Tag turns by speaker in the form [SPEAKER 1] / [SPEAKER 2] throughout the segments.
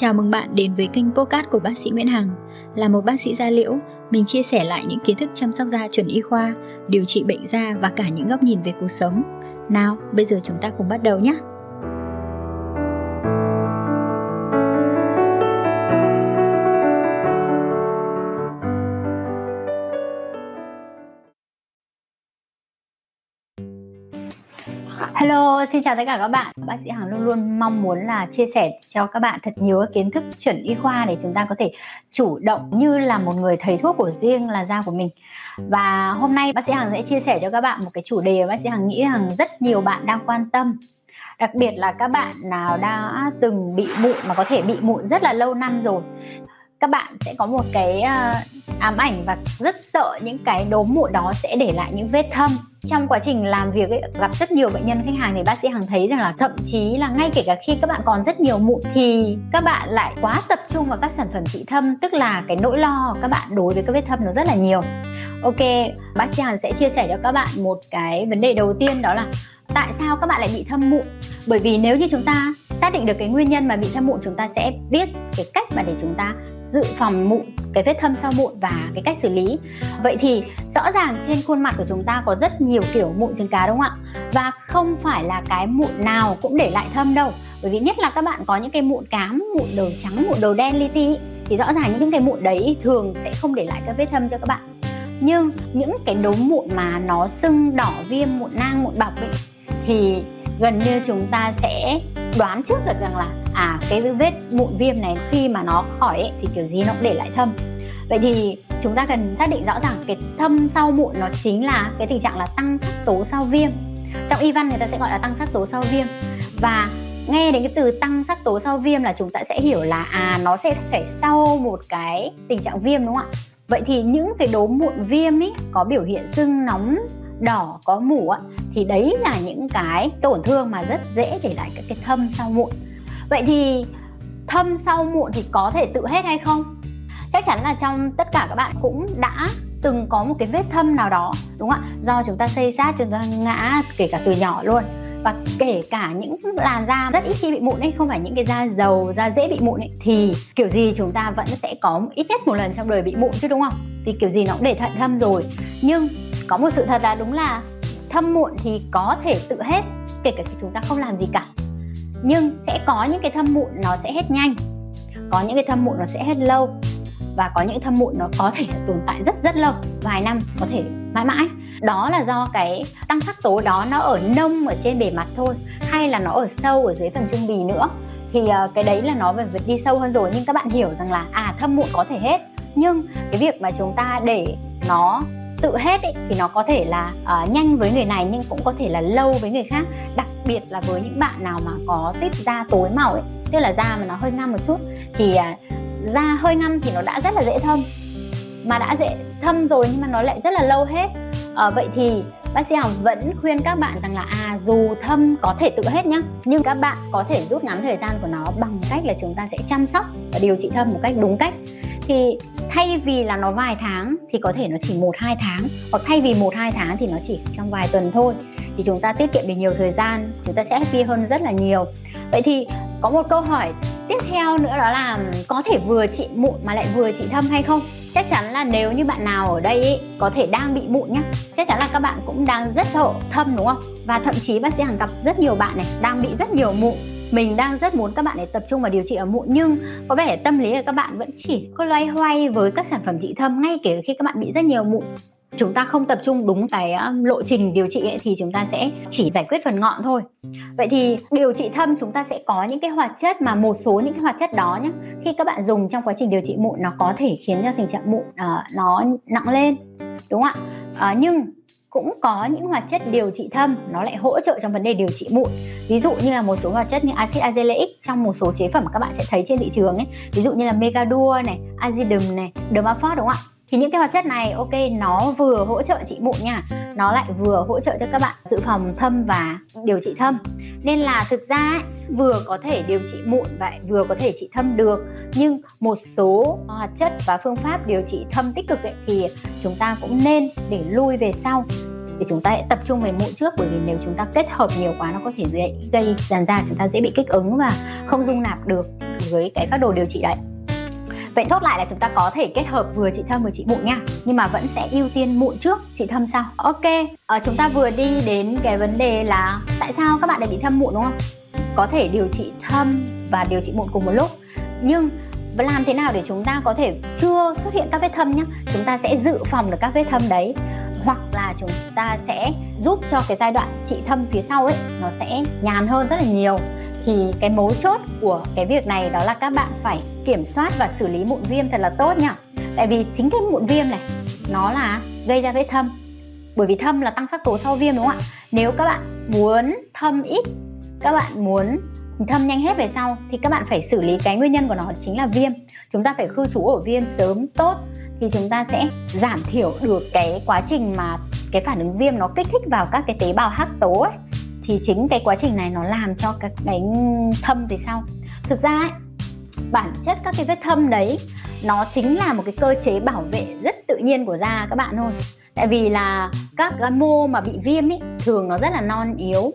[SPEAKER 1] Chào mừng bạn đến với kênh podcast của bác sĩ Nguyễn Hằng. Là một bác sĩ da liễu, mình chia sẻ lại những kiến thức chăm sóc da chuẩn y khoa, điều trị bệnh da và cả những góc nhìn về cuộc sống. Nào, bây giờ chúng ta cùng bắt đầu nhé.
[SPEAKER 2] Hello, xin chào tất cả các bạn. Bác sĩ Hằng luôn luôn mong muốn là chia sẻ cho các bạn thật nhiều kiến thức chuẩn y khoa để chúng ta có thể chủ động như là một người thầy thuốc của riêng là da của mình. Và hôm nay bác sĩ Hằng sẽ chia sẻ cho các bạn một cái chủ đề mà bác sĩ Hằng nghĩ rằng rất nhiều bạn đang quan tâm. Đặc biệt là các bạn nào đã từng bị mụn mà có thể bị mụn rất là lâu năm rồi các bạn sẽ có một cái uh, ám ảnh và rất sợ những cái đốm mụn đó sẽ để lại những vết thâm. Trong quá trình làm việc ấy, gặp rất nhiều bệnh nhân khách hàng thì bác sĩ hằng thấy rằng là thậm chí là ngay kể cả khi các bạn còn rất nhiều mụn thì các bạn lại quá tập trung vào các sản phẩm trị thâm tức là cái nỗi lo của các bạn đối với các vết thâm nó rất là nhiều. Ok bác sĩ hằng sẽ chia sẻ cho các bạn một cái vấn đề đầu tiên đó là tại sao các bạn lại bị thâm mụn? Bởi vì nếu như chúng ta xác định được cái nguyên nhân mà bị thâm mụn chúng ta sẽ biết cái cách mà để chúng ta dự phòng mụn cái vết thâm sau mụn và cái cách xử lý. Vậy thì rõ ràng trên khuôn mặt của chúng ta có rất nhiều kiểu mụn trứng cá đúng không ạ? Và không phải là cái mụn nào cũng để lại thâm đâu. Bởi vì nhất là các bạn có những cái mụn cám mụn đầu trắng mụn đầu đen li ti thì rõ ràng những cái mụn đấy thường sẽ không để lại các vết thâm cho các bạn. Nhưng những cái đốm mụn mà nó sưng đỏ viêm mụn nang mụn bọc ấy, thì gần như chúng ta sẽ đoán trước được rằng là à cái vết mụn viêm này khi mà nó khỏi ấy, thì kiểu gì nó cũng để lại thâm. Vậy thì chúng ta cần xác định rõ ràng cái thâm sau mụn nó chính là cái tình trạng là tăng sắc tố sau viêm. Trong y văn người ta sẽ gọi là tăng sắc tố sau viêm. Và nghe đến cái từ tăng sắc tố sau viêm là chúng ta sẽ hiểu là à nó sẽ phải sau một cái tình trạng viêm đúng không ạ? Vậy thì những cái đốm mụn viêm ấy có biểu hiện sưng nóng đỏ có mủ á thì đấy là những cái tổn thương mà rất dễ để lại các cái thâm sau mụn. Vậy thì thâm sau mụn thì có thể tự hết hay không? Chắc chắn là trong tất cả các bạn cũng đã từng có một cái vết thâm nào đó, đúng không ạ? Do chúng ta xây sát, chúng ta ngã, kể cả từ nhỏ luôn. Và kể cả những làn da rất ít khi bị mụn ấy, không phải những cái da dầu da dễ bị mụn ấy, thì kiểu gì chúng ta vẫn sẽ có ít nhất một lần trong đời bị mụn chứ, đúng không? Thì kiểu gì nó cũng để thận thâm rồi. Nhưng có một sự thật là đúng là thâm mụn thì có thể tự hết kể cả khi chúng ta không làm gì cả. Nhưng sẽ có những cái thâm mụn nó sẽ hết nhanh có những cái thâm mụn nó sẽ hết lâu và có những thâm mụn nó có thể tồn tại rất rất lâu vài năm có thể mãi mãi. Đó là do cái tăng sắc tố đó nó ở nông ở trên bề mặt thôi hay là nó ở sâu ở dưới phần trung bì nữa. Thì uh, cái đấy là nó về việc đi sâu hơn rồi nhưng các bạn hiểu rằng là à thâm mụn có thể hết. Nhưng cái việc mà chúng ta để nó tự hết ấy, thì nó có thể là uh, nhanh với người này nhưng cũng có thể là lâu với người khác. Đặc biệt là với những bạn nào mà có tiếp da tối màu ấy tức là da mà nó hơi ngăm một chút thì uh, da hơi ngăm thì nó đã rất là dễ thâm. Mà đã dễ thâm rồi nhưng mà nó lại rất là lâu hết. Uh, vậy thì bác sĩ Hồng vẫn khuyên các bạn rằng là à dù thâm có thể tự hết nhá nhưng các bạn có thể rút ngắn thời gian của nó bằng cách là chúng ta sẽ chăm sóc và điều trị thâm một cách đúng cách thì thay vì là nó vài tháng thì có thể nó chỉ một hai tháng hoặc thay vì một hai tháng thì nó chỉ trong vài tuần thôi. Thì chúng ta tiết kiệm được nhiều thời gian chúng ta sẽ happy hơn rất là nhiều. Vậy thì có một câu hỏi tiếp theo nữa đó là có thể vừa trị mụn mà lại vừa trị thâm hay không? Chắc chắn là nếu như bạn nào ở đây ấy, có thể đang bị mụn nhá. Chắc chắn là các bạn cũng đang rất sợ thâm đúng không? Và thậm chí bác sĩ hàng gặp rất nhiều bạn này đang bị rất nhiều mụn mình đang rất muốn các bạn để tập trung vào điều trị ở mụn nhưng có vẻ tâm lý là các bạn vẫn chỉ có loay hoay với các sản phẩm trị thâm ngay kể khi các bạn bị rất nhiều mụn. Chúng ta không tập trung đúng cái ờ, lộ trình điều trị ấy, thì chúng ta sẽ chỉ giải quyết phần ngọn thôi. Vậy thì điều trị thâm chúng ta sẽ có những cái hoạt chất mà một số những cái hoạt chất đó nhé khi các bạn dùng trong quá trình điều trị mụn nó có thể khiến cho tình trạng mụn uh, nó nặng lên đúng không ạ? Uh, nhưng cũng có những hoạt chất điều trị thâm, nó lại hỗ trợ trong vấn đề điều trị mụn. Ví dụ như là một số hoạt chất như axit azelaic trong một số chế phẩm mà các bạn sẽ thấy trên thị trường ấy. Ví dụ như là megadua này azidum này dermaphos đúng không ạ? Thì những cái hoạt chất này, ok, nó vừa hỗ trợ trị mụn nha. Nó lại vừa hỗ trợ cho các bạn dự phòng thâm và điều trị thâm nên là thực ra ấy, vừa có thể điều trị mụn và vừa có thể trị thâm được nhưng một số hoạt chất và phương pháp điều trị thâm tích cực ấy, thì chúng ta cũng nên để lui về sau. Để chúng ta hãy tập trung về mụn trước bởi vì nếu chúng ta kết hợp nhiều quá nó có thể gây, gây dàn da chúng ta dễ bị kích ứng và không dung nạp được với cái phác đồ điều trị đấy. Vậy thốt lại là chúng ta có thể kết hợp vừa trị thâm vừa trị mụn nha. Nhưng mà vẫn sẽ ưu tiên mụn trước, trị thâm sau. Ok, à, chúng ta vừa đi đến cái vấn đề là Tại sao các bạn lại bị thâm mụn đúng không? Có thể điều trị thâm và điều trị mụn cùng một lúc. Nhưng làm thế nào để chúng ta có thể chưa xuất hiện các vết thâm nhé Chúng ta sẽ dự phòng được các vết thâm đấy. Hoặc là chúng ta sẽ giúp cho cái giai đoạn trị thâm phía sau ấy nó sẽ nhàn hơn rất là nhiều thì cái mấu chốt của cái việc này đó là các bạn phải kiểm soát và xử lý mụn viêm thật là tốt nhá. Tại vì chính cái mụn viêm này, nó là gây ra vết thâm. Bởi vì thâm là tăng sắc tố sau viêm đúng không ạ? Nếu các bạn muốn thâm ít, các bạn muốn thâm nhanh hết về sau, thì các bạn phải xử lý cái nguyên nhân của nó chính là viêm. Chúng ta phải khư trú ổ viêm sớm, tốt, thì chúng ta sẽ giảm thiểu được cái quá trình mà cái phản ứng viêm nó kích thích vào các cái tế bào hắc tố ấy thì chính cái quá trình này nó làm cho các cái thâm về sau thực ra ấy, bản chất các cái vết thâm đấy nó chính là một cái cơ chế bảo vệ rất tự nhiên của da các bạn thôi. Tại vì là các cái mô mà bị viêm ấy thường nó rất là non yếu.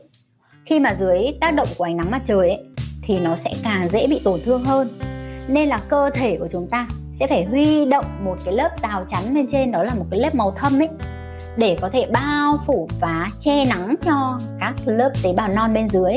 [SPEAKER 2] Khi mà dưới tác động của ánh nắng mặt trời ấy thì nó sẽ càng dễ bị tổn thương hơn. Nên là cơ thể của chúng ta sẽ phải huy động một cái lớp rào chắn bên trên đó là một cái lớp màu thâm ấy để có thể bao phủ và che nắng cho các lớp tế bào non bên dưới.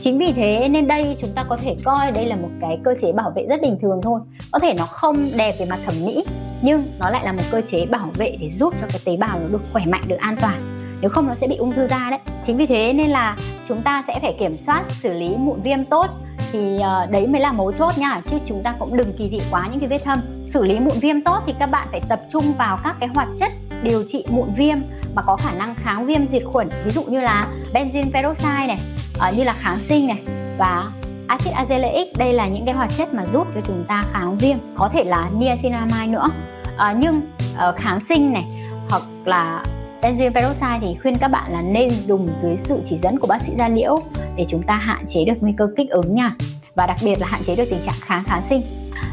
[SPEAKER 2] Chính vì thế nên đây chúng ta có thể coi đây là một cái cơ chế bảo vệ rất bình thường thôi. Có thể nó không đẹp về mặt thẩm mỹ, nhưng nó lại là một cơ chế bảo vệ để giúp cho cái tế bào nó được khỏe mạnh, được an toàn. Nếu không, nó sẽ bị ung thư da đấy. Chính vì thế nên là chúng ta sẽ phải kiểm soát, xử lý mụn viêm tốt thì ờ, đấy mới là mấu chốt nha, chứ chúng ta cũng đừng kỳ thị quá những cái vết thâm xử lý mụn viêm tốt thì các bạn phải tập trung vào các cái hoạt chất điều trị mụn viêm mà có khả năng kháng viêm diệt khuẩn. Ví dụ như là benzoyl peroxide này uh, như là kháng sinh này và axit azelaic. Đây là những cái hoạt chất mà giúp cho chúng ta kháng viêm có thể là niacinamide nữa. Uh, nhưng uh, kháng sinh này hoặc là benzoyl peroxide thì khuyên các bạn là nên dùng dưới sự chỉ dẫn của bác sĩ da liễu để chúng ta hạn chế được nguy cơ kích ứng nha. Và đặc biệt là hạn chế được tình trạng kháng kháng sinh